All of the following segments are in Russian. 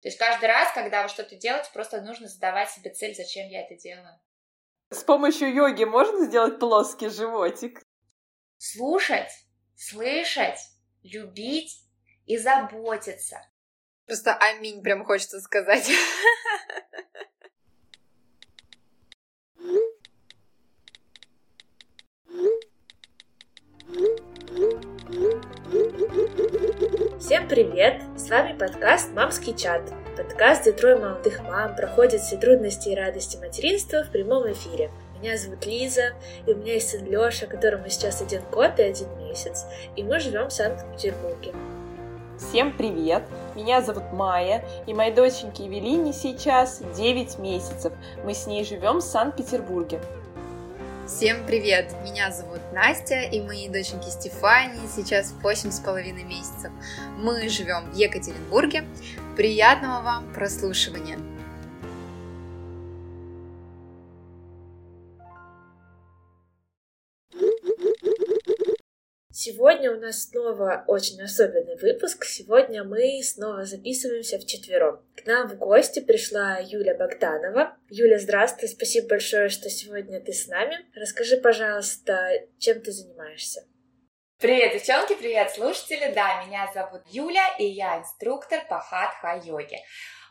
То есть каждый раз, когда вы что-то делаете, просто нужно задавать себе цель, зачем я это делаю. С помощью йоги можно сделать плоский животик? Слушать, слышать, любить и заботиться. Просто аминь прям хочется сказать. Всем привет! С вами подкаст «Мамский чат». Подкаст, где трое молодых мам проходят все трудности и радости материнства в прямом эфире. Меня зовут Лиза, и у меня есть сын Лёша, которому сейчас один год и один месяц, и мы живем в Санкт-Петербурге. Всем привет! Меня зовут Майя, и моей доченьке Евелине сейчас 9 месяцев. Мы с ней живем в Санкт-Петербурге. Всем привет! Меня зовут Настя, и моей доченьке Стефании сейчас восемь с половиной месяцев. Мы живем в Екатеринбурге. Приятного вам прослушивания! Сегодня у нас снова очень особенный выпуск. Сегодня мы снова записываемся в четвером. К нам в гости пришла Юля Богданова. Юля, здравствуй, спасибо большое, что сегодня ты с нами. Расскажи, пожалуйста, чем ты занимаешься? Привет, девчонки, привет, слушатели! Да, меня зовут Юля, и я инструктор по хатха-йоге.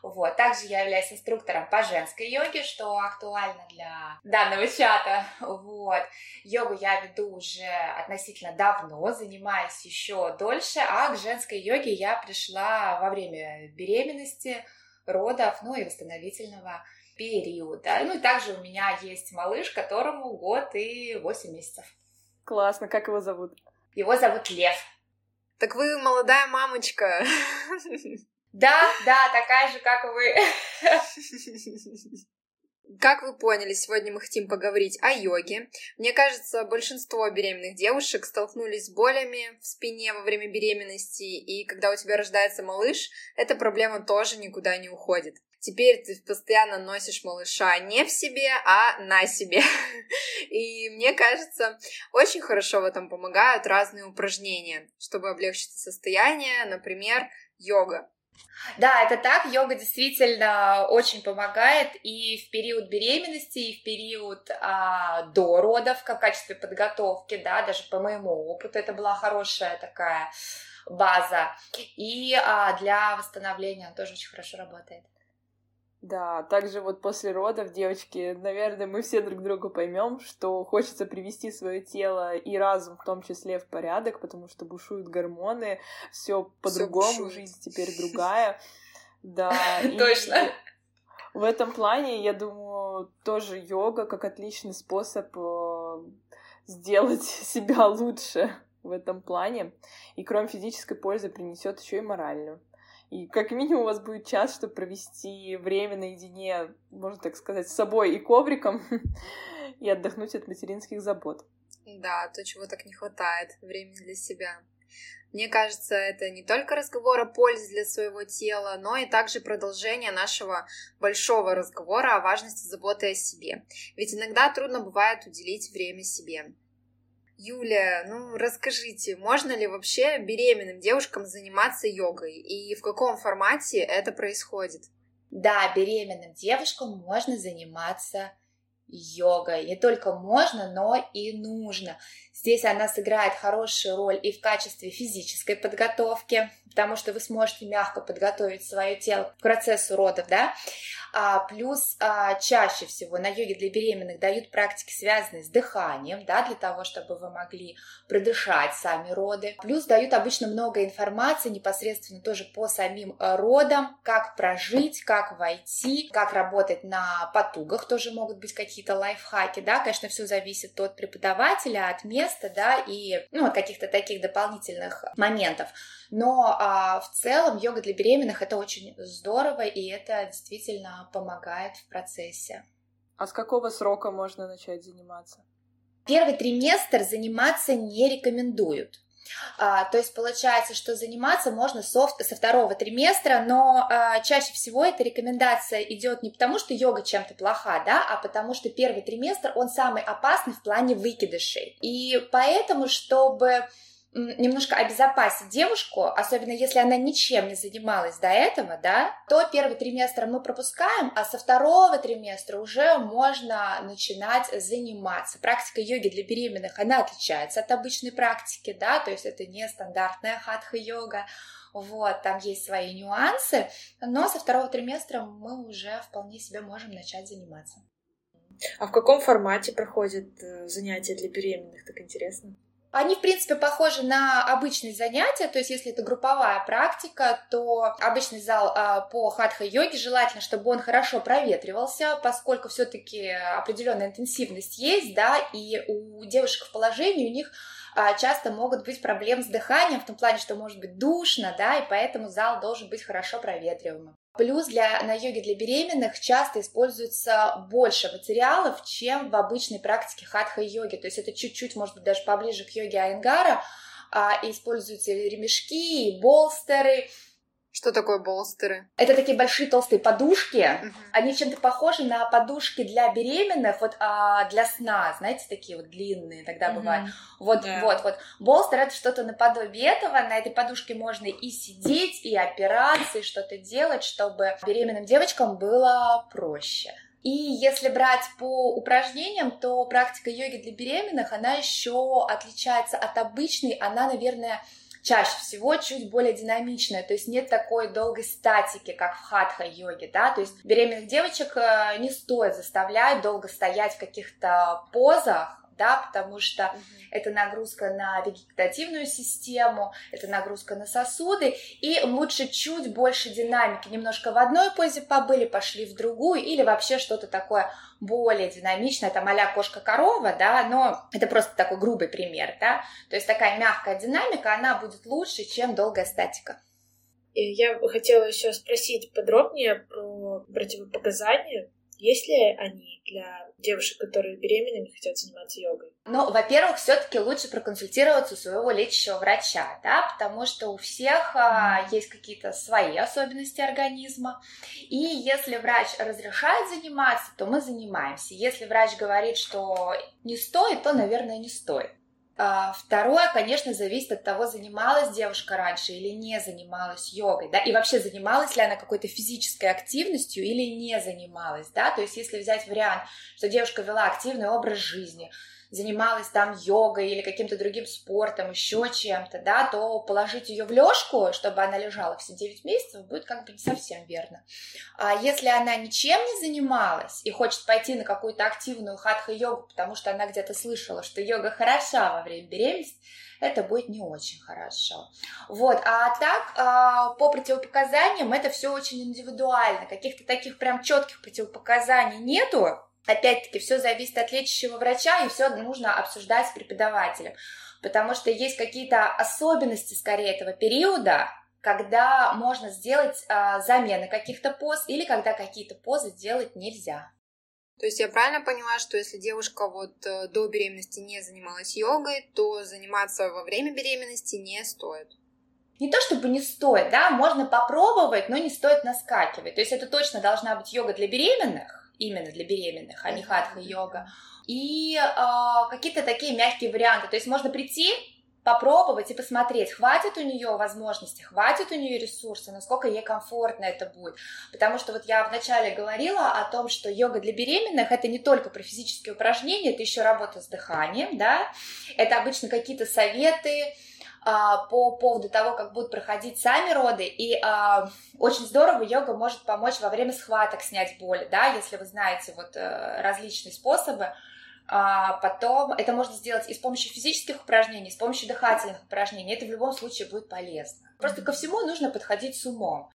Вот. Также я являюсь инструктором по женской йоге, что актуально для данного чата. Вот. Йогу я веду уже относительно давно, занимаюсь еще дольше, а к женской йоге я пришла во время беременности, родов, ну и восстановительного периода. Ну и также у меня есть малыш, которому год и 8 месяцев. Классно, как его зовут? Его зовут Лев. Так вы молодая мамочка. Да, да, такая же, как и вы. Как вы поняли, сегодня мы хотим поговорить о йоге. Мне кажется, большинство беременных девушек столкнулись с болями в спине во время беременности, и когда у тебя рождается малыш, эта проблема тоже никуда не уходит. Теперь ты постоянно носишь малыша не в себе, а на себе. И мне кажется, очень хорошо в этом помогают разные упражнения, чтобы облегчить состояние, например, йога. Да, это так. Йога действительно очень помогает и в период беременности, и в период а, до родов, как в качестве подготовки, да, даже по моему опыту это была хорошая такая база. И а, для восстановления он тоже очень хорошо работает. Да, также вот после родов, девочки, наверное, мы все друг друга поймем, что хочется привести свое тело и разум в том числе в порядок, потому что бушуют гормоны, все по-другому, жизнь теперь другая. Да. Точно. В этом плане, я думаю, тоже йога как отличный способ э, сделать себя лучше в этом плане. И кроме физической пользы принесет еще и моральную. И как минимум у вас будет час, чтобы провести время наедине, можно так сказать, с собой и ковриком, и отдохнуть от материнских забот. Да, то, чего так не хватает, времени для себя. Мне кажется, это не только разговор о пользе для своего тела, но и также продолжение нашего большого разговора о важности заботы о себе. Ведь иногда трудно бывает уделить время себе. Юля, ну расскажите, можно ли вообще беременным девушкам заниматься йогой и в каком формате это происходит? Да, беременным девушкам можно заниматься йогой. Не только можно, но и нужно. Здесь она сыграет хорошую роль и в качестве физической подготовки, потому что вы сможете мягко подготовить свое тело к процессу родов, да, а, плюс а, чаще всего на йоге для беременных дают практики, связанные с дыханием, да, для того, чтобы вы могли продышать сами роды. Плюс дают обычно много информации непосредственно тоже по самим э, родам, как прожить, как войти, как работать на потугах, тоже могут быть какие-то лайфхаки, да, конечно, все зависит от преподавателя, от места, да, и, ну, от каких-то таких дополнительных моментов. Но а, в целом йога для беременных это очень здорово, и это действительно помогает в процессе. А с какого срока можно начать заниматься? Первый триместр заниматься не рекомендуют. А, то есть получается, что заниматься можно со, со второго триместра, но а, чаще всего эта рекомендация идет не потому, что йога чем-то плоха, да, а потому что первый триместр, он самый опасный в плане выкидышей. И поэтому, чтобы немножко обезопасить девушку, особенно если она ничем не занималась до этого, да, то первый триместр мы пропускаем, а со второго триместра уже можно начинать заниматься. Практика йоги для беременных, она отличается от обычной практики, да, то есть это не стандартная хатха-йога, вот, там есть свои нюансы, но со второго триместра мы уже вполне себе можем начать заниматься. А в каком формате проходят э, занятия для беременных, так интересно? Они, в принципе, похожи на обычные занятия, то есть если это групповая практика, то обычный зал а, по хатха-йоге желательно, чтобы он хорошо проветривался, поскольку все-таки определенная интенсивность есть, да, и у девушек в положении у них а, часто могут быть проблемы с дыханием, в том плане, что может быть душно, да, и поэтому зал должен быть хорошо проветриваемым. Плюс для, на йоге для беременных часто используется больше материалов, чем в обычной практике хатха-йоги. То есть это чуть-чуть, может быть, даже поближе к йоге Айнгара. А, используются ремешки, и болстеры, что такое болстеры? Это такие большие толстые подушки. Uh-huh. Они чем-то похожи на подушки для беременных, вот а, для сна, знаете, такие вот длинные тогда uh-huh. бывают. Вот, yeah. вот, вот. Болстер это что-то наподобие этого. На этой подушке можно и сидеть, и опираться, и что-то делать, чтобы беременным девочкам было проще. И если брать по упражнениям, то практика йоги для беременных, она еще отличается от обычной, она, наверное, чаще всего чуть более динамичная, то есть нет такой долгой статики, как в хатха-йоге, да, то есть беременных девочек э, не стоит заставлять долго стоять в каких-то позах, да, потому что mm-hmm. это нагрузка на вегетативную систему, это нагрузка на сосуды, и лучше чуть больше динамики, немножко в одной позе побыли, пошли в другую, или вообще что-то такое более динамичное, там а кошка-корова, да, но это просто такой грубый пример, да, то есть такая мягкая динамика, она будет лучше, чем долгая статика. Я хотела еще спросить подробнее про противопоказания есть ли они для девушек, которые беременными хотят заниматься йогой? Ну, во-первых, все-таки лучше проконсультироваться у своего лечащего врача, да, потому что у всех а, есть какие-то свои особенности организма. И если врач разрешает заниматься, то мы занимаемся. Если врач говорит, что не стоит, то, наверное, не стоит. А, второе, конечно, зависит от того, занималась девушка раньше или не занималась йогой, да, и вообще занималась ли она какой-то физической активностью или не занималась, да, то есть если взять вариант, что девушка вела активный образ жизни, занималась там йогой или каким-то другим спортом, еще чем-то, да, то положить ее в лёжку, чтобы она лежала все 9 месяцев, будет как бы не совсем верно. А если она ничем не занималась и хочет пойти на какую-то активную хатха-йогу, потому что она где-то слышала, что йога хороша во время беременности, это будет не очень хорошо. Вот, а так, а, по противопоказаниям это все очень индивидуально, каких-то таких прям четких противопоказаний нету, Опять-таки, все зависит от лечащего врача, и все нужно обсуждать с преподавателем, потому что есть какие-то особенности, скорее, этого периода, когда можно сделать а, замены каких-то поз или когда какие-то позы делать нельзя. То есть я правильно поняла, что если девушка вот э, до беременности не занималась йогой, то заниматься во время беременности не стоит? Не то чтобы не стоит, да, можно попробовать, но не стоит наскакивать. То есть это точно должна быть йога для беременных, именно для беременных, а не хатха-йога. И э, какие-то такие мягкие варианты. То есть можно прийти, попробовать и посмотреть, хватит у нее возможности, хватит у нее ресурсов, насколько ей комфортно это будет. Потому что вот я вначале говорила о том, что йога для беременных это не только про физические упражнения, это еще работа с дыханием, да, это обычно какие-то советы, по поводу того, как будут проходить сами роды, и а, очень здорово йога может помочь во время схваток снять боль, да, если вы знаете вот э, различные способы, а потом это можно сделать и с помощью физических упражнений, и с помощью дыхательных упражнений. Это в любом случае будет полезно. Просто ко всему нужно подходить с умом.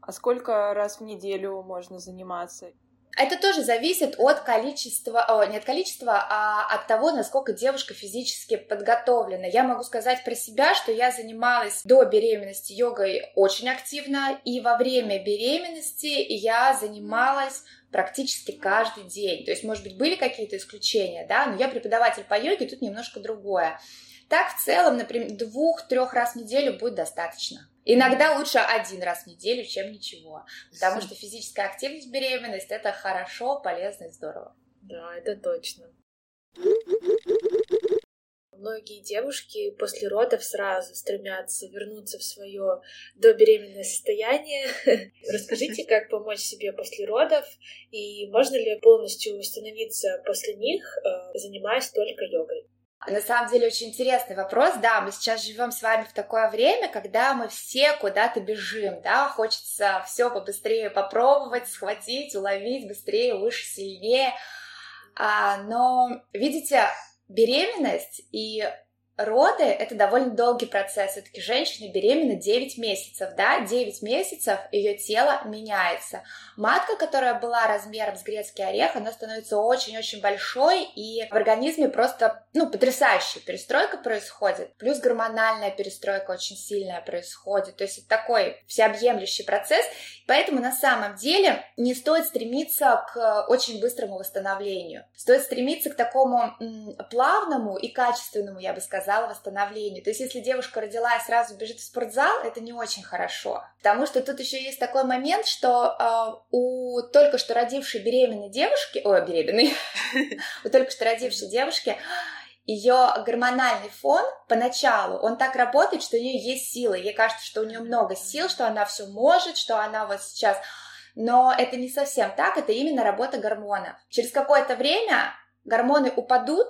А сколько раз в неделю можно заниматься? Это тоже зависит от количества, о, не от количества, а от того, насколько девушка физически подготовлена. Я могу сказать про себя, что я занималась до беременности йогой очень активно, и во время беременности я занималась практически каждый день. То есть, может быть, были какие-то исключения, да, но я преподаватель по йоге, тут немножко другое. Так, в целом, например, двух-трех раз в неделю будет достаточно. Иногда лучше один раз в неделю, чем ничего. Потому что физическая активность беременность это хорошо, полезно и здорово. Да, это точно. Многие девушки после родов сразу стремятся вернуться в свое добеременное состояние. Расскажите, как помочь себе после родов и можно ли полностью восстановиться после них, э, занимаясь только йогой? На самом деле очень интересный вопрос. Да, мы сейчас живем с вами в такое время, когда мы все куда-то бежим, да, хочется все побыстрее попробовать, схватить, уловить быстрее, выше, сильнее. А, но, видите, беременность и роды — это довольно долгий процесс. Все-таки женщина беременна 9 месяцев, да, 9 месяцев ее тело меняется. Матка, которая была размером с грецкий орех, она становится очень-очень большой, и в организме просто, ну, потрясающая перестройка происходит. Плюс гормональная перестройка очень сильная происходит. То есть это такой всеобъемлющий процесс, поэтому на самом деле не стоит стремиться к очень быстрому восстановлению. Стоит стремиться к такому м, плавному и качественному, я бы сказала, сказала, восстановлению. То есть, если девушка родила и сразу бежит в спортзал, это не очень хорошо. Потому что тут еще есть такой момент, что э, у только что родившей беременной девушки, ой, беременной, у только что родившей девушки ее гормональный фон поначалу, он так работает, что у нее есть силы. Ей кажется, что у нее много сил, что она все может, что она вот сейчас... Но это не совсем так, это именно работа гормонов. Через какое-то время гормоны упадут,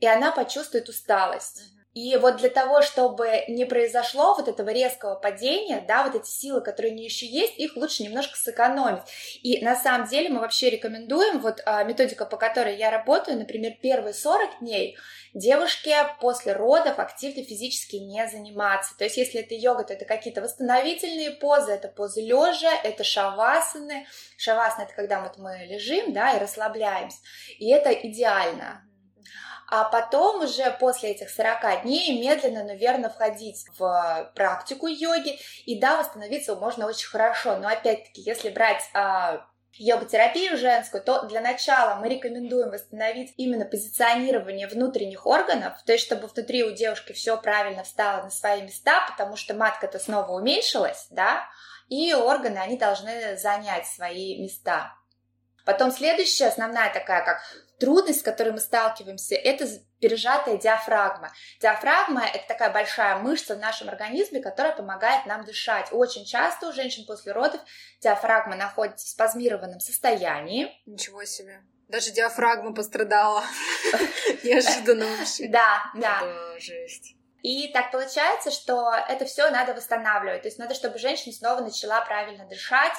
и она почувствует усталость. И вот для того, чтобы не произошло вот этого резкого падения, да, вот эти силы, которые у нее еще есть, их лучше немножко сэкономить. И на самом деле мы вообще рекомендуем, вот а, методика, по которой я работаю, например, первые 40 дней девушке после родов активно физически не заниматься. То есть если это йога, то это какие-то восстановительные позы, это позы лежа, это шавасаны. Шавасаны это когда вот мы лежим, да, и расслабляемся. И это идеально а потом уже после этих 40 дней медленно, но верно входить в практику йоги, и да, восстановиться можно очень хорошо, но опять-таки, если брать а, йога-терапию женскую, то для начала мы рекомендуем восстановить именно позиционирование внутренних органов, то есть чтобы внутри у девушки все правильно встало на свои места, потому что матка-то снова уменьшилась, да, и органы, они должны занять свои места. Потом следующая основная такая как трудность, с которой мы сталкиваемся, это пережатая диафрагма. Диафрагма — это такая большая мышца в нашем организме, которая помогает нам дышать. Очень часто у женщин после родов диафрагма находится в спазмированном состоянии. Ничего себе. Даже диафрагма пострадала. Неожиданно вообще. Да, да. Жесть. И так получается, что это все надо восстанавливать. То есть надо, чтобы женщина снова начала правильно дышать,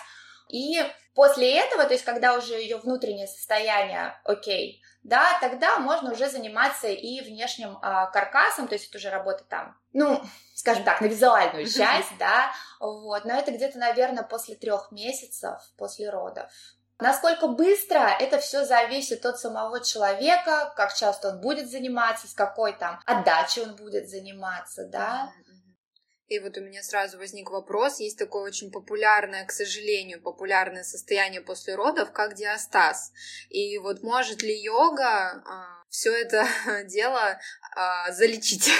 и после этого, то есть когда уже ее внутреннее состояние окей, да, тогда можно уже заниматься и внешним а, каркасом, то есть это уже работа там, ну, скажем так, на визуальную часть, да, вот, но это где-то, наверное, после трех месяцев после родов. Насколько быстро, это все зависит от самого человека, как часто он будет заниматься, с какой там отдачей он будет заниматься, да. И вот у меня сразу возник вопрос. Есть такое очень популярное, к сожалению, популярное состояние после родов, как диастаз. И вот может ли йога а, все это дело а, залечить?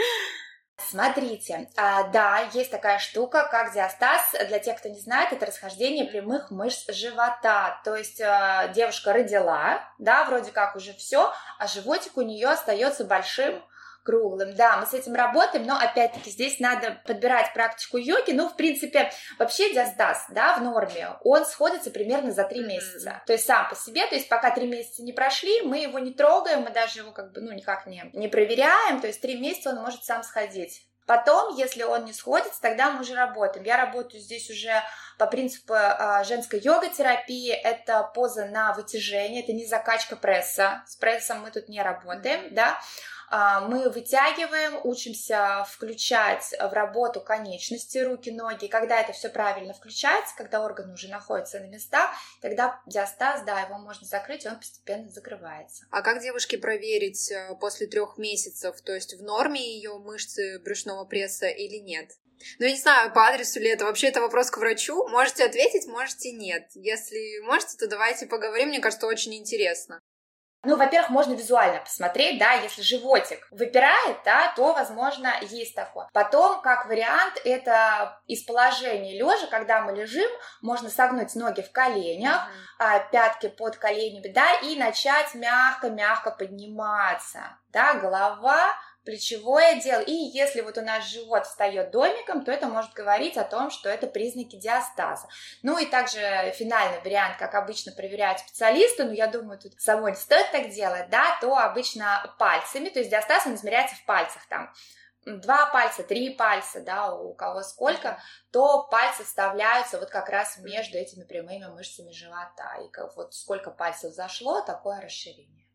Смотрите, а, да, есть такая штука, как диастаз. Для тех, кто не знает, это расхождение прямых мышц живота. То есть а, девушка родила, да, вроде как уже все, а животик у нее остается большим, круглым. Да, мы с этим работаем, но опять-таки здесь надо подбирать практику йоги. Ну, в принципе, вообще диастаз, да, в норме, он сходится примерно за три месяца. Mm-hmm. То есть сам по себе, то есть пока три месяца не прошли, мы его не трогаем, мы даже его как бы, ну, никак не, не проверяем, то есть три месяца он может сам сходить. Потом, если он не сходится, тогда мы уже работаем. Я работаю здесь уже по принципу э, женской йога-терапии. Это поза на вытяжение, это не закачка пресса. С прессом мы тут не работаем, да. А, мы вытягиваем, учимся включать в работу конечности, руки, ноги. Когда это все правильно включается, когда органы уже находятся на местах, тогда диастаз, да, его можно закрыть, он постепенно закрывается. А как девушке проверить э, после трех месяцев, то есть в норме ее мышцы брюшного пресса или нет? Ну, я не знаю, по адресу ли это. Вообще, это вопрос к врачу. Можете ответить, можете нет. Если можете, то давайте поговорим. Мне кажется, очень интересно. Ну, во-первых, можно визуально посмотреть, да, если животик выпирает, да, то, возможно, есть такое. Потом, как вариант, это из положения лежа, когда мы лежим, можно согнуть ноги в коленях, mm-hmm. пятки под коленями, да, и начать мягко-мягко подниматься, да, голова плечевое дело. И если вот у нас живот встает домиком, то это может говорить о том, что это признаки диастаза. Ну и также финальный вариант, как обычно проверяют специалисты, но я думаю, тут самой не стоит так делать, да, то обычно пальцами, то есть диастаз он измеряется в пальцах там два пальца, три пальца, да, у кого сколько, то пальцы вставляются вот как раз между этими прямыми мышцами живота. И вот сколько пальцев зашло, такое расширение.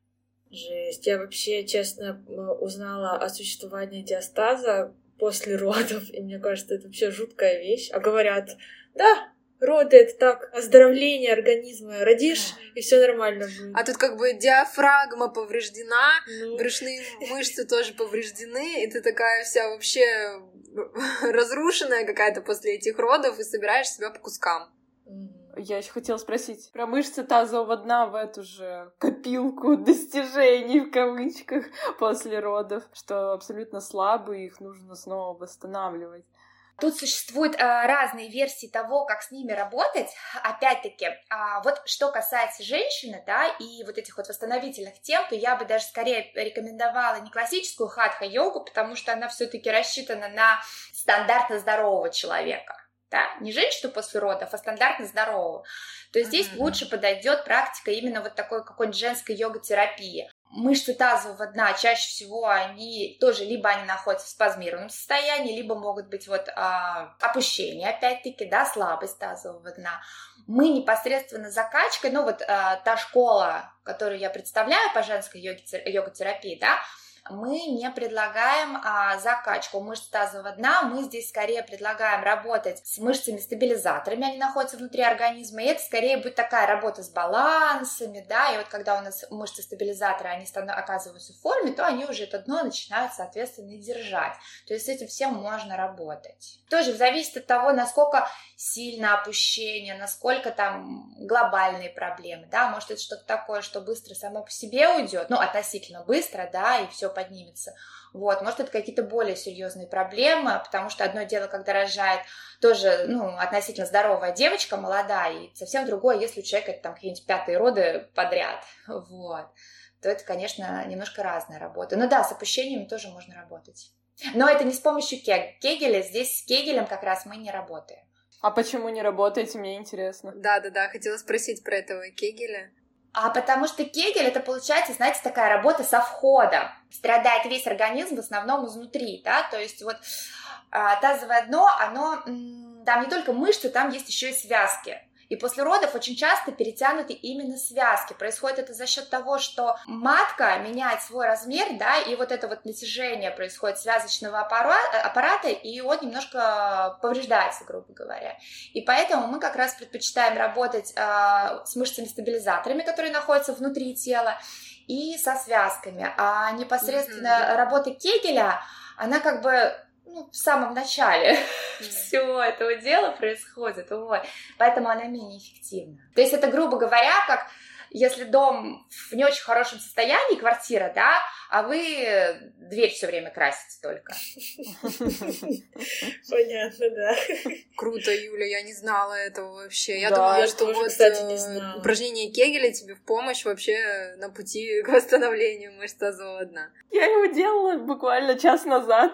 Жесть. Я вообще, честно, узнала о существовании диастаза после родов, и мне кажется, это вообще жуткая вещь. А говорят, да, роды это так, оздоровление организма, родишь, и все нормально будет. А тут как бы диафрагма повреждена, ну. брюшные мышцы тоже повреждены, и ты такая вся вообще разрушенная какая-то после этих родов и собираешь себя по кускам. Я еще хотела спросить про мышцы тазового дна в эту же копилку достижений в кавычках после родов, что абсолютно слабые, их нужно снова восстанавливать. Тут существуют а, разные версии того, как с ними работать. Опять-таки, а, вот что касается женщины, да, и вот этих вот восстановительных тем, то я бы даже скорее рекомендовала не классическую хатха-йогу, потому что она все-таки рассчитана на стандартно здорового человека да, не женщину после родов, а стандартно здоровую, то здесь mm-hmm. лучше подойдет практика именно вот такой какой-нибудь женской йога-терапии. Мышцы тазового дна чаще всего они тоже либо они находятся в спазмированном состоянии, либо могут быть вот а, опущение, опять-таки, да, слабость тазового дна. Мы непосредственно закачкой, ну вот а, та школа, которую я представляю по женской йога-терапии, да, мы не предлагаем а, закачку мышц тазового дна, мы здесь скорее предлагаем работать с мышцами-стабилизаторами, они находятся внутри организма, и это скорее будет такая работа с балансами, да, и вот когда у нас мышцы-стабилизаторы, они оказываются в форме, то они уже это дно начинают, соответственно, держать, то есть с этим всем можно работать. Тоже зависит от того, насколько сильно опущение, насколько там глобальные проблемы, да, может это что-то такое, что быстро само по себе уйдет, ну, относительно быстро, да, и все поднимется. Вот, может, это какие-то более серьезные проблемы, потому что одно дело, когда рожает тоже, ну, относительно здоровая девочка, молодая, и совсем другое, если у человека это там какие-нибудь пятые роды подряд, вот, то это, конечно, немножко разная работа. Ну да, с опущениями тоже можно работать. Но это не с помощью кег... кегеля, здесь с кегелем как раз мы не работаем. А почему не работаете, мне интересно. Да-да-да, хотела спросить про этого кегеля. А потому что кегель это получается, знаете, такая работа со входом. Страдает весь организм в основном изнутри, да, то есть вот а, тазовое дно, оно, там не только мышцы, там есть еще и связки. И после родов очень часто перетянуты именно связки. Происходит это за счет того, что матка меняет свой размер, да, и вот это вот натяжение происходит связочного аппарата, аппарата, и он немножко повреждается, грубо говоря. И поэтому мы как раз предпочитаем работать э, с мышцами-стабилизаторами, которые находятся внутри тела, и со связками. А непосредственно mm-hmm. работа Кегеля, она как бы ну, в самом начале mm. всего этого дела происходит, вот. Поэтому она менее эффективна. То есть это, грубо говоря, как если дом в не очень хорошем состоянии, квартира, да, а вы дверь все время красите только. Понятно, да. Круто, Юля, я не знала этого вообще. Я думала, что вот э, упражнение Кегеля тебе в помощь вообще на пути к восстановлению мышц тазового дна. Я его делала буквально час назад.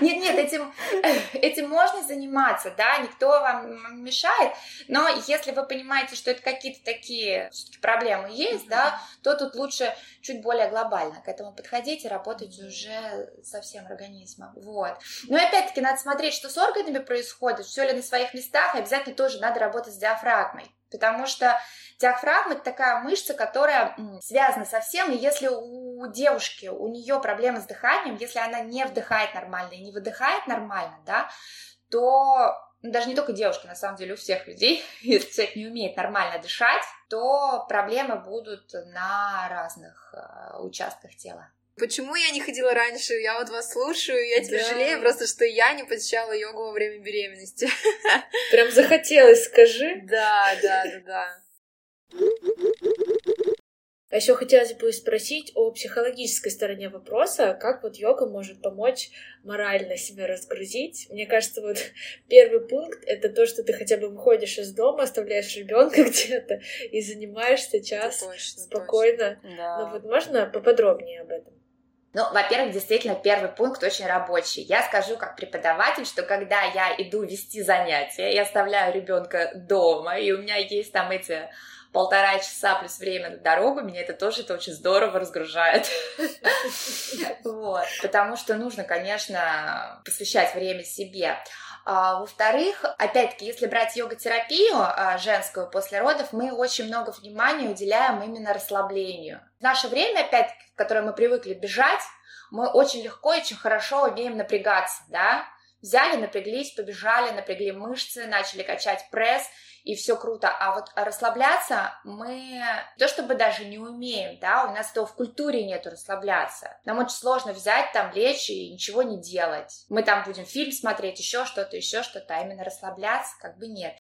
Нет, нет, этим, этим можно заниматься, да, никто вам мешает, но если вы понимаете, что это какие-то такие проблемы есть, да, то тут лучше чуть более глобально к этому подходить и работать уже со всем организмом, вот. Но опять-таки надо смотреть, что с органами происходит, все ли на своих местах, и обязательно тоже надо работать с диафрагмой, потому что диафрагма это такая мышца, которая связана со всем, и если у девушки, у нее проблемы с дыханием, если она не вдыхает нормально и не выдыхает нормально, да, то даже не только девушки, на самом деле у всех людей, если человек не умеет нормально дышать, то проблемы будут на разных э, участках тела. Почему я не ходила раньше? Я вот вас слушаю, я тебя да. жалею просто, что я не посещала йогу во время беременности. Прям захотелось, скажи. Да, да, да, да. А еще хотелось бы спросить о психологической стороне вопроса, как вот йога может помочь морально себя разгрузить. Мне кажется, вот первый пункт — это то, что ты хотя бы выходишь из дома, оставляешь ребенка где-то и занимаешься час точно, спокойно. Точно. Да. Ну вот можно поподробнее об этом? Ну, во-первых, действительно, первый пункт очень рабочий. Я скажу как преподаватель, что когда я иду вести занятия, я оставляю ребенка дома, и у меня есть там эти полтора часа плюс время на дорогу, меня это тоже это очень здорово разгружает. Вот. Потому что нужно, конечно, посвящать время себе. А, во-вторых, опять-таки, если брать йога-терапию а, женскую после родов, мы очень много внимания уделяем именно расслаблению. В наше время, опять-таки, в которое мы привыкли бежать, мы очень легко и очень хорошо умеем напрягаться, да, взяли, напряглись, побежали, напрягли мышцы, начали качать пресс, и все круто. А вот расслабляться мы то чтобы даже не умеем, да, у нас этого в культуре нету расслабляться. Нам очень сложно взять там, лечь и ничего не делать. Мы там будем фильм смотреть, еще что-то, еще что-то, а именно расслабляться как бы нет.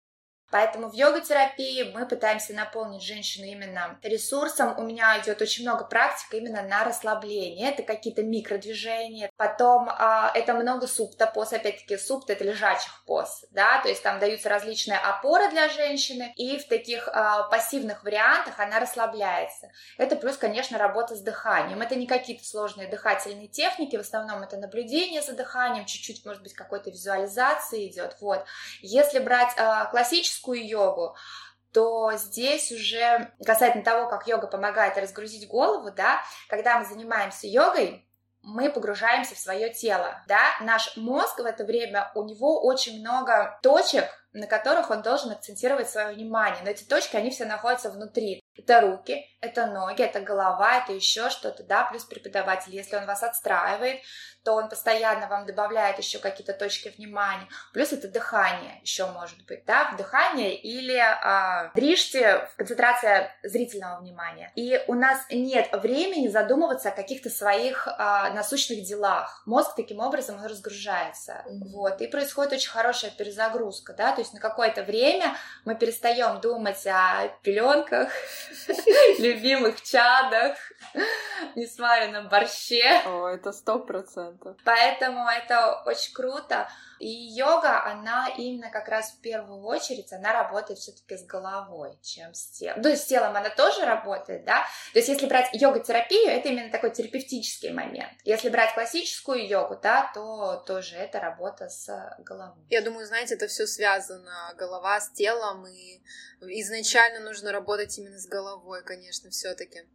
Поэтому в йога-терапии мы пытаемся наполнить женщину именно ресурсом. У меня идет очень много практик именно на расслабление. Это какие-то микродвижения. Потом а, это много супта поз. Опять-таки супта это лежачих поз. Да? То есть там даются различные опоры для женщины. И в таких а, пассивных вариантах она расслабляется. Это плюс, конечно, работа с дыханием. Это не какие-то сложные дыхательные техники. В основном это наблюдение за дыханием. Чуть-чуть, может быть, какой-то визуализации идет. Вот. Если брать а, классическую классическую йогу, то здесь уже касательно того, как йога помогает разгрузить голову, да, когда мы занимаемся йогой, мы погружаемся в свое тело, да, наш мозг в это время, у него очень много точек, на которых он должен акцентировать свое внимание, но эти точки, они все находятся внутри, это руки, это ноги, это голова, это еще что-то, да, плюс преподаватель, если он вас отстраивает, то он постоянно вам добавляет еще какие-то точки внимания. Плюс это дыхание еще может быть, да, дыхание или а, дрижьте, концентрация зрительного внимания. И у нас нет времени задумываться о каких-то своих а, насущных делах. Мозг таким образом он разгружается. Mm-hmm. Вот. И происходит очень хорошая перезагрузка, да, то есть на какое-то время мы перестаем думать о пеленках, любимых чадах, несваренном борще. О, это сто процентов процентов. Поэтому это очень круто. И йога, она именно как раз в первую очередь, она работает все-таки с головой, чем с телом. То есть с телом она тоже работает, да. То есть если брать йога-терапию, это именно такой терапевтический момент. Если брать классическую йогу, да, то тоже это работа с головой. Я думаю, знаете, это все связано, голова с телом, и изначально нужно работать именно с головой, конечно, все-таки.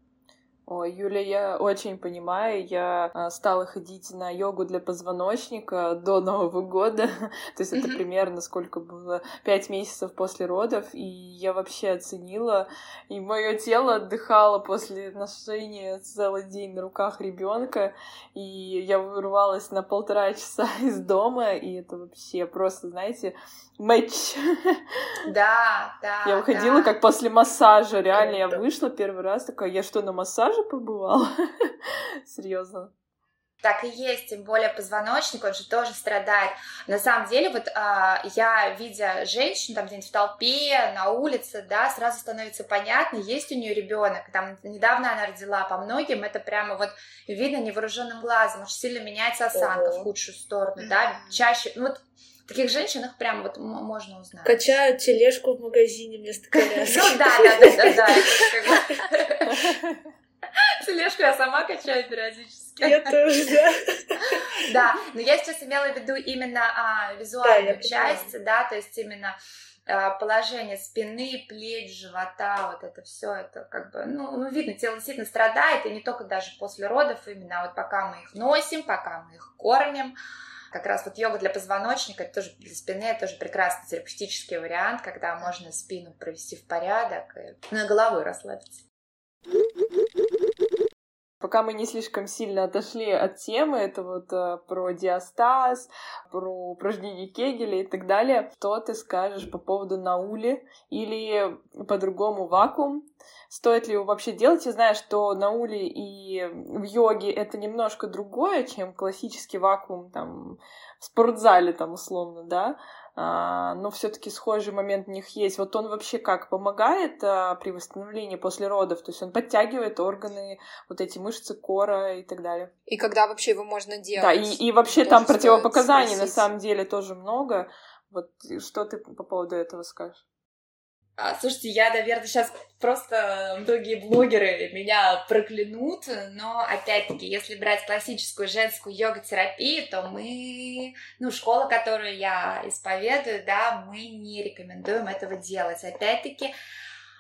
Ой, Юля, я очень понимаю. Я а, стала ходить на йогу для позвоночника до Нового года. То есть это примерно сколько было? Пять месяцев после родов. И я вообще оценила. И мое тело отдыхало после ношения целый день на руках ребенка. И я вырвалась на полтора часа из дома. И это вообще просто, знаете, матч. Да, да. Я выходила да. как после массажа. Реально, я вышла первый раз такая, я что, на массаже побывала? Серьезно. Так и есть, тем более позвоночник, он же тоже страдает. На самом деле, вот а, я, видя женщину там где-нибудь в толпе, на улице, да, сразу становится понятно, есть у нее ребенок. Там недавно она родила, по многим это прямо вот видно невооруженным глазом, очень сильно меняется осанка Ого. в худшую сторону, да, чаще, ну вот Таких женщин их прям вот можно узнать. Качают тележку в магазине вместо коляски. Ну да, да, да, да. Тележку я сама качаю периодически. Я тоже, да. Да, но я сейчас имела в виду именно а, визуальную часть, да, то есть именно а, положение спины, плеч, живота, вот это все, это как бы, ну, ну, видно, тело действительно страдает, и не только даже после родов, именно а вот пока мы их носим, пока мы их кормим, как раз вот йога для позвоночника, это тоже для спины, это тоже прекрасный терапевтический вариант, когда можно спину провести в порядок и ну, и головой расслабиться. Пока мы не слишком сильно отошли от темы, это вот э, про диастаз, про упражнения Кегеля и так далее, что ты скажешь по поводу наули или по-другому вакуум? Стоит ли его вообще делать? Я знаю, что наули и в йоге это немножко другое, чем классический вакуум там в спортзале там условно, да? а, но все-таки схожий момент у них есть. Вот он вообще как помогает а, при восстановлении после родов? То есть он подтягивает органы, вот эти мышцы кора и так далее. И когда вообще его можно делать? Да, и, и вообще там противопоказаний на самом деле тоже много. Вот что ты по поводу этого скажешь? А, слушайте, я, наверное, сейчас просто многие блогеры меня проклянут, но, опять-таки, если брать классическую женскую йога-терапию, то мы, ну, школа, которую я исповедую, да, мы не рекомендуем этого делать. Опять-таки,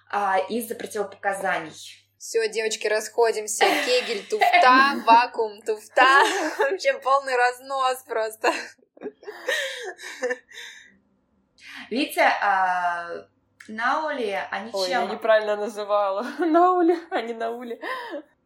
а, из-за противопоказаний. Все, девочки, расходимся. Кегель, туфта, вакуум, туфта. Вообще полный разнос просто. Видите, а, Наули, они Ой, чем? я неправильно называла. Наули, а не наули.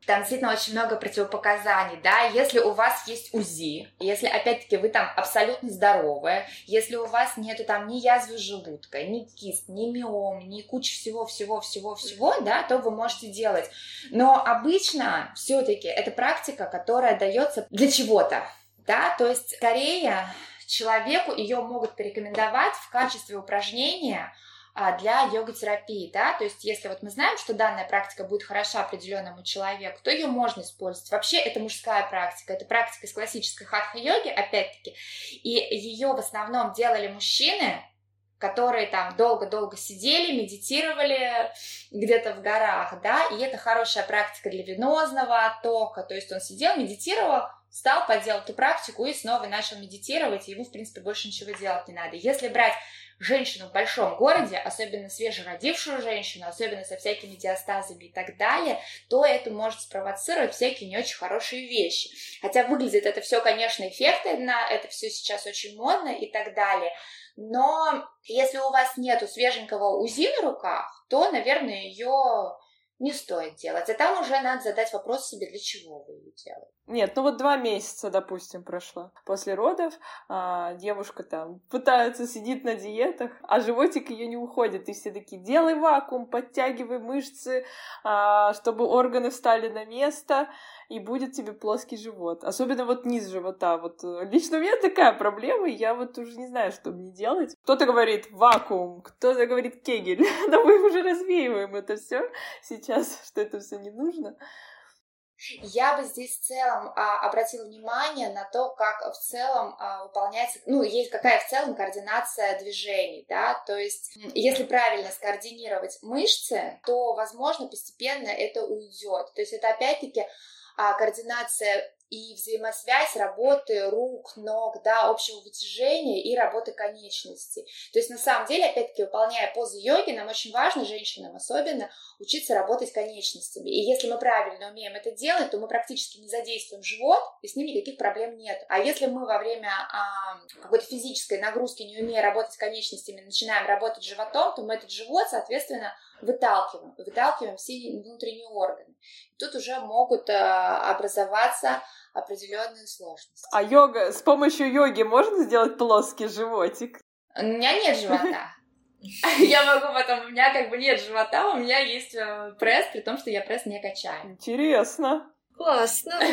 Там действительно очень много противопоказаний, да, если у вас есть УЗИ, если, опять-таки, вы там абсолютно здоровые, если у вас нету там ни язвы желудка, ни кист, ни миом, ни куча всего-всего-всего-всего, да, то вы можете делать. Но обычно все-таки это практика, которая дается для чего-то, да, то есть скорее человеку ее могут порекомендовать в качестве упражнения для йога-терапии, да, то есть если вот мы знаем, что данная практика будет хороша определенному человеку, то ее можно использовать. Вообще это мужская практика, это практика из классической хатха-йоги, опять-таки, и ее в основном делали мужчины, которые там долго-долго сидели, медитировали где-то в горах, да, и это хорошая практика для венозного оттока, то есть он сидел, медитировал, встал, поделал эту практику и снова начал медитировать, и ему, в принципе, больше ничего делать не надо. Если брать женщину в большом городе, особенно свежеродившую женщину, особенно со всякими диастазами и так далее, то это может спровоцировать всякие не очень хорошие вещи. Хотя выглядит это все, конечно, эффектно, это все сейчас очень модно и так далее. Но если у вас нету свеженького УЗИ на руках, то, наверное, ее не стоит делать. А там уже надо задать вопрос себе, для чего вы ее делаете. Нет, ну вот два месяца, допустим, прошло. После родов а, девушка там пытается, сидит на диетах, а животик ее не уходит. И все такие, делай вакуум, подтягивай мышцы, а, чтобы органы встали на место, и будет тебе плоский живот. Особенно вот низ живота. Вот э, лично у меня такая проблема, и я вот уже не знаю, что мне делать. Кто-то говорит вакуум, кто-то говорит кегель. Но мы уже развеиваем это все сейчас, что это все не нужно. Я бы здесь в целом а, обратила внимание на то, как в целом а, выполняется, ну, есть какая в целом координация движений, да, то есть если правильно скоординировать мышцы, то, возможно, постепенно это уйдет. То есть это опять-таки координация и взаимосвязь работы рук, ног, да, общего вытяжения и работы конечностей. То есть, на самом деле, опять-таки, выполняя позы йоги, нам очень важно, женщинам особенно, учиться работать конечностями. И если мы правильно умеем это делать, то мы практически не задействуем живот, и с ним никаких проблем нет. А если мы во время а, какой-то физической нагрузки, не умея работать конечностями, начинаем работать животом, то мы этот живот, соответственно, выталкиваем, выталкиваем все внутренние органы. И тут уже могут а, образоваться определенные сложности. А йога, с помощью йоги можно сделать плоский животик? У меня нет живота. Я могу потом, у меня как бы нет живота, у меня есть э, пресс, при том, что я пресс не качаю. Интересно. Классно.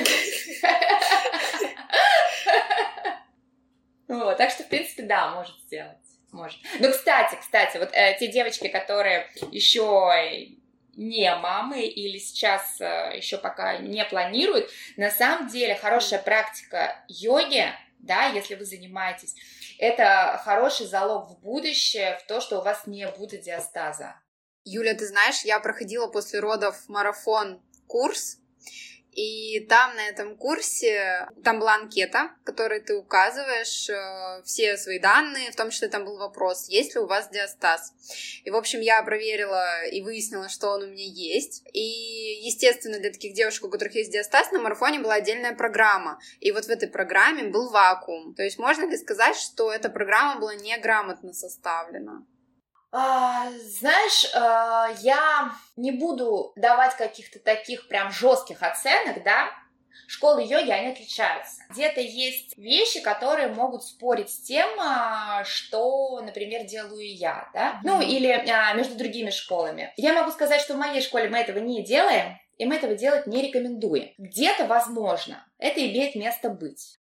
Вот, так что, в принципе, да, может сделать. Может. Ну, кстати, кстати, вот э, те девочки, которые еще не мамы или сейчас э, еще пока не планируют, на самом деле хорошая практика йоги, да, если вы занимаетесь, это хороший залог в будущее, в то, что у вас не будет диастаза. Юля, ты знаешь, я проходила после родов марафон курс и там на этом курсе, там была анкета, в которой ты указываешь э, все свои данные, в том числе там был вопрос, есть ли у вас диастаз. И, в общем, я проверила и выяснила, что он у меня есть. И, естественно, для таких девушек, у которых есть диастаз, на марафоне была отдельная программа. И вот в этой программе был вакуум. То есть можно ли сказать, что эта программа была неграмотно составлена? А, знаешь, а, я не буду давать каких-то таких прям жестких оценок, да, школы йоги, они отличаются. Где-то есть вещи, которые могут спорить с тем, а, что, например, делаю я, да, ну, или а, между другими школами. Я могу сказать, что в моей школе мы этого не делаем, и мы этого делать не рекомендуем. Где-то, возможно, это имеет место быть.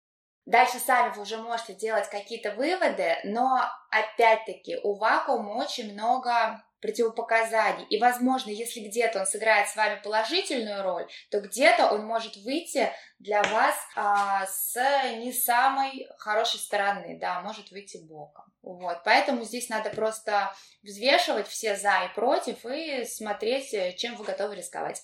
Дальше сами вы уже можете делать какие-то выводы, но опять-таки у вакуума очень много противопоказаний. И, возможно, если где-то он сыграет с вами положительную роль, то где-то он может выйти для вас а, с не самой хорошей стороны, да, может выйти боком. Вот, поэтому здесь надо просто взвешивать все за и против и смотреть, чем вы готовы рисковать.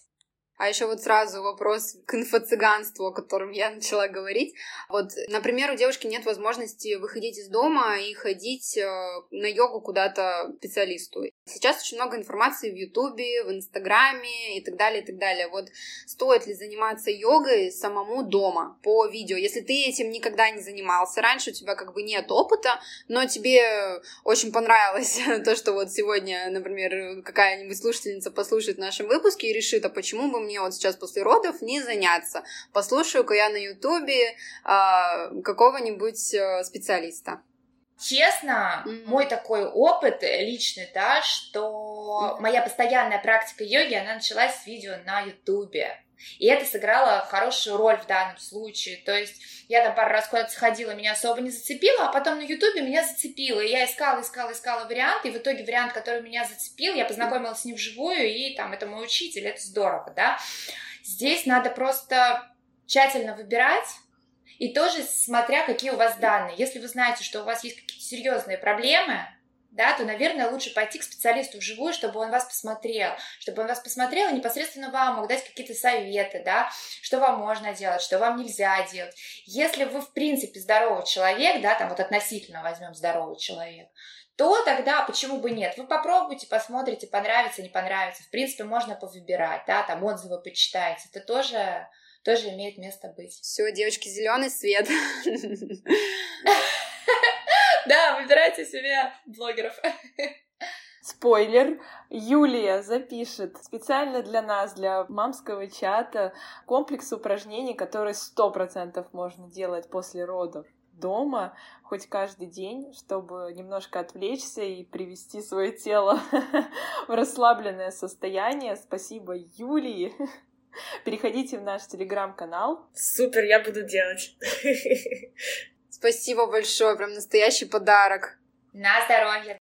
А еще вот сразу вопрос к инфо-цыганству, о котором я начала говорить. Вот, например, у девушки нет возможности выходить из дома и ходить э, на йогу куда-то специалисту. Сейчас очень много информации в Ютубе, в Инстаграме и так далее, и так далее. Вот стоит ли заниматься йогой самому дома по видео? Если ты этим никогда не занимался, раньше у тебя как бы нет опыта, но тебе очень понравилось то, что вот сегодня, например, какая-нибудь слушательница послушает в нашем выпуске и решит, а почему бы мне вот сейчас после родов не заняться. Послушаю-ка я на Ютубе э, какого-нибудь э, специалиста. Честно, mm-hmm. мой такой опыт личный, да, что mm-hmm. моя постоянная практика йоги, она началась с видео на Ютубе. И это сыграло хорошую роль в данном случае. То есть я там пару раз куда-то сходила, меня особо не зацепило, а потом на Ютубе меня зацепило. И я искала, искала, искала варианты, и в итоге вариант, который меня зацепил, я познакомилась с ним вживую, и там это мой учитель, это здорово, да. Здесь надо просто тщательно выбирать, и тоже смотря какие у вас данные. Если вы знаете, что у вас есть какие-то серьезные проблемы, да, то, наверное, лучше пойти к специалисту вживую, чтобы он вас посмотрел, чтобы он вас посмотрел и непосредственно вам мог дать какие-то советы, да, что вам можно делать, что вам нельзя делать. Если вы, в принципе, здоровый человек, да, там вот относительно возьмем здоровый человек, то тогда почему бы нет? Вы попробуйте, посмотрите, понравится, не понравится. В принципе, можно повыбирать, да, там отзывы почитайте. Это тоже, тоже имеет место быть. Все, девочки, зеленый свет. Да, выбирайте себе блогеров. Спойлер, Юлия запишет специально для нас, для мамского чата, комплекс упражнений, которые сто процентов можно делать после родов дома, хоть каждый день, чтобы немножко отвлечься и привести свое тело в расслабленное состояние. Спасибо Юлии. Переходите в наш телеграм-канал. Супер, я буду делать. Спасибо большое, прям настоящий подарок. На здоровье.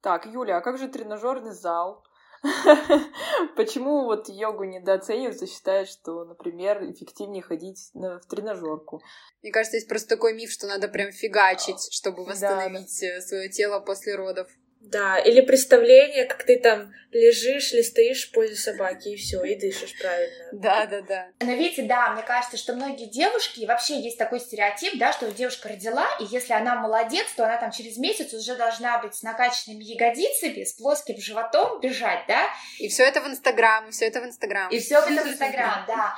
Так, Юля, а как же тренажерный зал? Почему вот йогу недооценивают и считают, что, например, эффективнее ходить на, в тренажерку? Мне кажется, есть просто такой миф, что надо прям фигачить, чтобы восстановить да, да. свое тело после родов. Да, или представление, как ты там лежишь или стоишь в позе собаки, и все, и дышишь правильно. Да, да, да. Но видите, да, мне кажется, что многие девушки, вообще есть такой стереотип, да, что девушка родила, и если она молодец, то она там через месяц уже должна быть с накачанными ягодицами, с плоским животом бежать, да. И все это в Инстаграм, все это в Инстаграм. И все это в Инстаграм, да.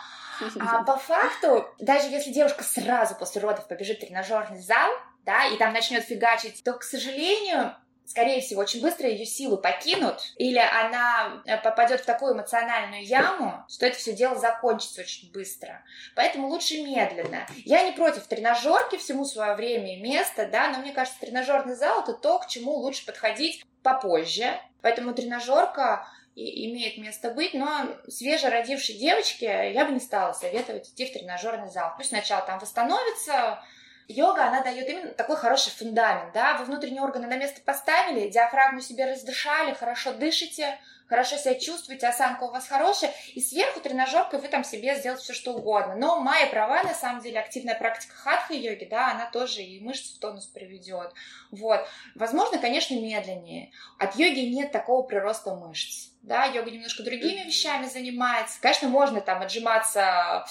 А по факту, даже если девушка сразу после родов побежит в тренажерный зал, да, и там начнет фигачить, то, к сожалению, скорее всего, очень быстро ее силы покинут, или она э, попадет в такую эмоциональную яму, что это все дело закончится очень быстро. Поэтому лучше медленно. Я не против тренажерки, всему свое время и место, да, но мне кажется, тренажерный зал это то, к чему лучше подходить попозже. Поэтому тренажерка имеет место быть, но свежеродившей девочке я бы не стала советовать идти в тренажерный зал. Пусть сначала там восстановится, Йога, она дает именно такой хороший фундамент, да, вы внутренние органы на место поставили, диафрагму себе раздышали, хорошо дышите, хорошо себя чувствуете, осанка у вас хорошая, и сверху тренажеркой вы там себе сделаете все что угодно. Но моя права, на самом деле, активная практика хатха-йоги, да, она тоже и мышцы в тонус приведет. Вот. Возможно, конечно, медленнее. От йоги нет такого прироста мышц. Да, йога немножко другими вещами занимается. Конечно, можно там отжиматься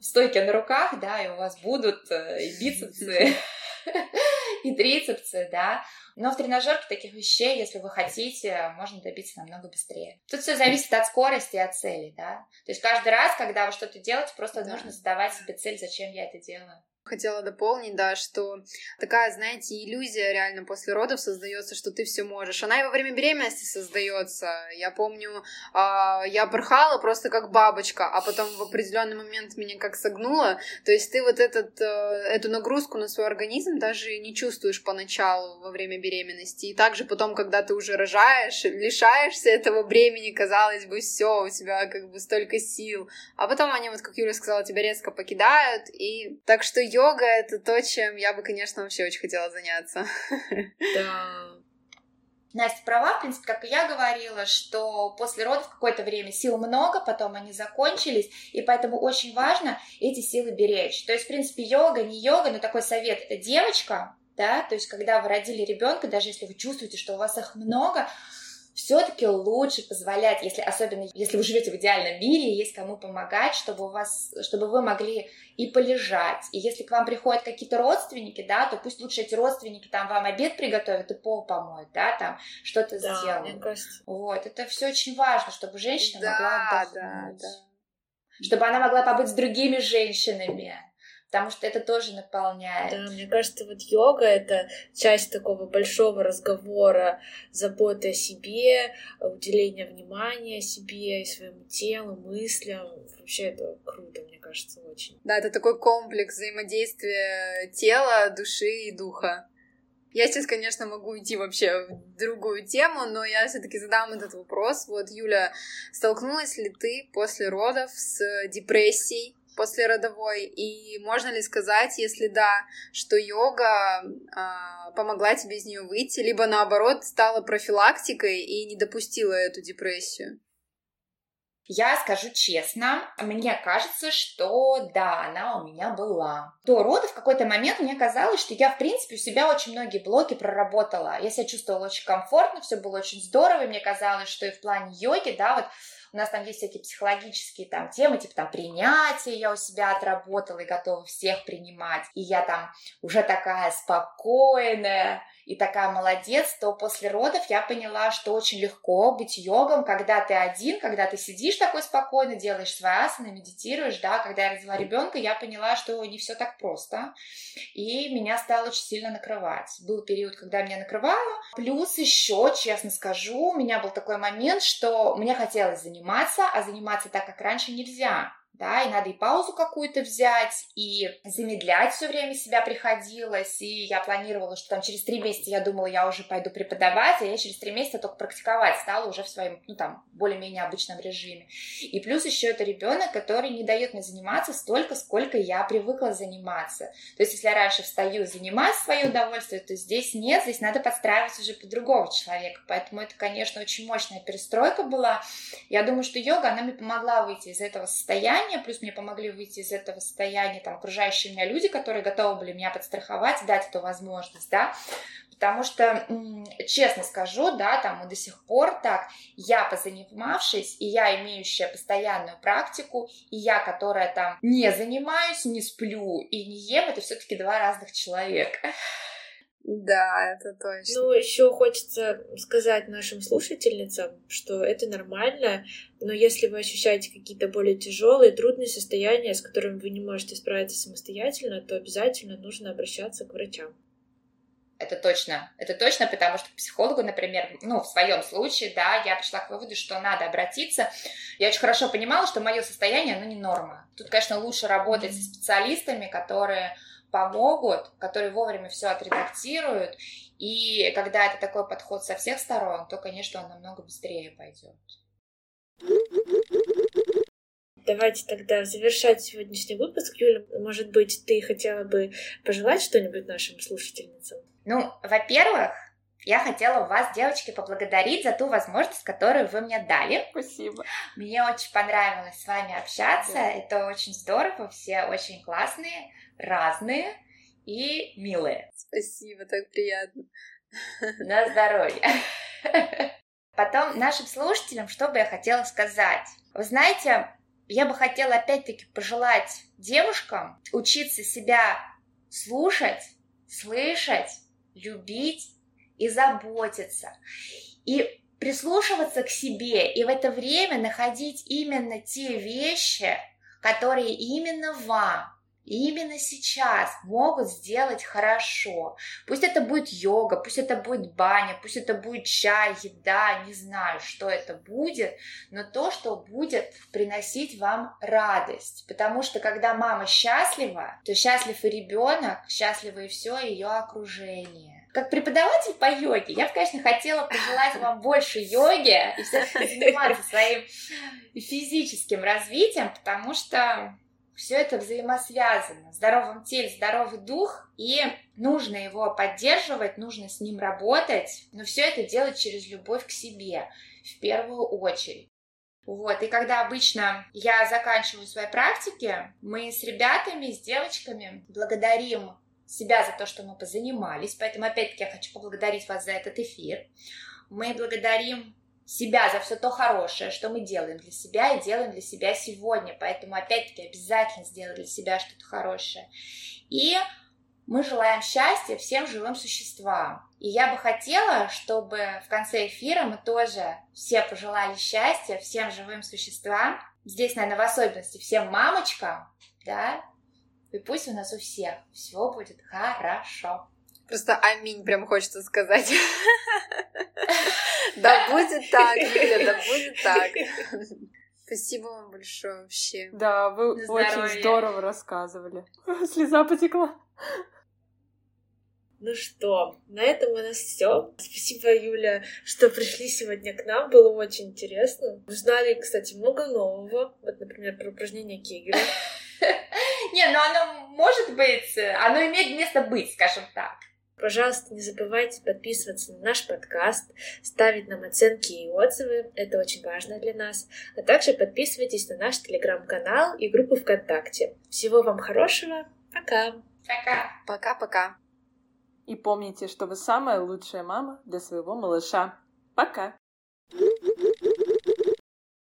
стойки на руках, да, и у вас будут э, и бицепсы, и трицепсы, да. Но в тренажерке таких вещей, если вы хотите, можно добиться намного быстрее. Тут все зависит от скорости и от цели, да. То есть каждый раз, когда вы что-то делаете, просто да. нужно задавать себе цель, зачем я это делаю. Хотела дополнить, да, что такая, знаете, иллюзия реально после родов создается, что ты все можешь. Она и во время беременности создается. Я помню, а, я порхала просто как бабочка, а потом в определенный момент меня как согнуло. То есть ты вот этот, э, эту нагрузку на свой организм даже не чувствуешь поначалу во время беременности. И также потом, когда ты уже рожаешь, лишаешься этого бремени, казалось бы, все, у тебя как бы столько сил. А потом они, вот как Юля сказала, тебя резко покидают. И так что йога — это то, чем я бы, конечно, вообще очень хотела заняться. Да. Настя права, в принципе, как и я говорила, что после родов какое-то время сил много, потом они закончились, и поэтому очень важно эти силы беречь. То есть, в принципе, йога, не йога, но такой совет — это девочка, да, то есть, когда вы родили ребенка, даже если вы чувствуете, что у вас их много, все-таки лучше позволять, если особенно если вы живете в идеальном мире, есть кому помогать, чтобы у вас, чтобы вы могли и полежать. И если к вам приходят какие-то родственники, да, то пусть лучше эти родственники там вам обед приготовят и пол помоют, да, там что-то Да, сделают. мне кажется. Вот, это все очень важно, чтобы женщина Да, могла да, отдохнуть. да. Чтобы она могла побыть с другими женщинами, потому что это тоже наполняет. Да, мне кажется, вот йога — это часть такого большого разговора, заботы о себе, уделения внимания себе и своему телу, мыслям. Вообще это круто, мне кажется, очень. Да, это такой комплекс взаимодействия тела, души и духа. Я сейчас, конечно, могу уйти вообще в другую тему, но я все-таки задам этот вопрос. Вот, Юля, столкнулась ли ты после родов с депрессией послеродовой? И можно ли сказать, если да, что йога а, помогла тебе из нее выйти, либо наоборот стала профилактикой и не допустила эту депрессию? Я скажу честно, мне кажется, что да, она у меня была. До родов в какой-то момент мне казалось, что я, в принципе, у себя очень многие блоки проработала. Я себя чувствовала очень комфортно, все было очень здорово, и мне казалось, что и в плане йоги, да, вот у нас там есть всякие психологические там темы, типа там принятие я у себя отработала и готова всех принимать. И я там уже такая спокойная, и такая молодец, то после родов я поняла, что очень легко быть йогом, когда ты один, когда ты сидишь такой спокойно, делаешь свои асаны, медитируешь, да, когда я родила ребенка, я поняла, что не все так просто, и меня стало очень сильно накрывать. Был период, когда меня накрывало, плюс еще, честно скажу, у меня был такой момент, что мне хотелось заниматься, а заниматься так, как раньше, нельзя да, и надо и паузу какую-то взять, и замедлять все время себя приходилось, и я планировала, что там через три месяца я думала, я уже пойду преподавать, а я через три месяца только практиковать стала уже в своем, ну там, более-менее обычном режиме. И плюс еще это ребенок, который не дает мне заниматься столько, сколько я привыкла заниматься. То есть, если я раньше встаю, занимаюсь свое удовольствие, то здесь нет, здесь надо подстраиваться уже под другого человека. Поэтому это, конечно, очень мощная перестройка была. Я думаю, что йога, она мне помогла выйти из этого состояния, состояние, плюс мне помогли выйти из этого состояния там окружающие меня люди, которые готовы были меня подстраховать, дать эту возможность, да, потому что, честно скажу, да, там и до сих пор так, я позанимавшись, и я имеющая постоянную практику, и я, которая там не занимаюсь, не сплю и не ем, это все-таки два разных человека. Да, это точно. Ну, еще хочется сказать нашим слушательницам, что это нормально, но если вы ощущаете какие-то более тяжелые, трудные состояния, с которыми вы не можете справиться самостоятельно, то обязательно нужно обращаться к врачам. Это точно, это точно, потому что к психологу, например, ну, в своем случае, да, я пришла к выводу, что надо обратиться. Я очень хорошо понимала, что мое состояние, оно не норма. Тут, конечно, лучше работать со специалистами, которые помогут, которые вовремя все отредактируют. И когда это такой подход со всех сторон, то, конечно, он намного быстрее пойдет. Давайте тогда завершать сегодняшний выпуск. Юля, может быть, ты хотела бы пожелать что-нибудь нашим слушательницам? Ну, во-первых, я хотела вас, девочки, поблагодарить за ту возможность, которую вы мне дали. Спасибо. Мне очень понравилось с вами общаться. Да. Это очень здорово. Все очень классные, разные и милые. Спасибо, так приятно. На здоровье. Потом нашим слушателям, что бы я хотела сказать. Вы знаете, я бы хотела опять-таки пожелать девушкам учиться себя слушать, слышать, любить и заботиться. И прислушиваться к себе, и в это время находить именно те вещи, которые именно вам, именно сейчас могут сделать хорошо. Пусть это будет йога, пусть это будет баня, пусть это будет чай, еда, не знаю, что это будет, но то, что будет приносить вам радость. Потому что когда мама счастлива, то счастлив и ребенок, счастливо и все ее окружение как преподаватель по йоге, я бы, конечно, хотела пожелать вам больше йоги и все-таки заниматься своим физическим развитием, потому что все это взаимосвязано. В здоровом теле здоровый дух, и нужно его поддерживать, нужно с ним работать, но все это делать через любовь к себе в первую очередь. Вот, и когда обычно я заканчиваю свои практики, мы с ребятами, с девочками благодарим себя за то, что мы позанимались, поэтому опять-таки я хочу поблагодарить вас за этот эфир. Мы благодарим себя за все то хорошее, что мы делаем для себя и делаем для себя сегодня. Поэтому, опять-таки, обязательно сделать для себя что-то хорошее. И мы желаем счастья всем живым существам. И я бы хотела, чтобы в конце эфира мы тоже все пожелали счастья всем живым существам. Здесь, наверное, в особенности всем мамочкам, да, и пусть у нас у всех все будет хорошо. Просто аминь прям хочется сказать. Да будет так, Юля, да будет так. Спасибо вам большое вообще. Да, вы очень здорово рассказывали. Слеза потекла. Ну что, на этом у нас все. Спасибо, Юля, что пришли сегодня к нам. Было очень интересно. Узнали, кстати, много нового. Вот, например, про упражнения Кегеля. Не, ну оно может быть, оно имеет место быть, скажем так. Пожалуйста, не забывайте подписываться на наш подкаст, ставить нам оценки и отзывы, это очень важно для нас, а также подписывайтесь на наш телеграм-канал и группу ВКонтакте. Всего вам хорошего, пока! Пока! Пока-пока! И помните, что вы самая лучшая мама для своего малыша. Пока!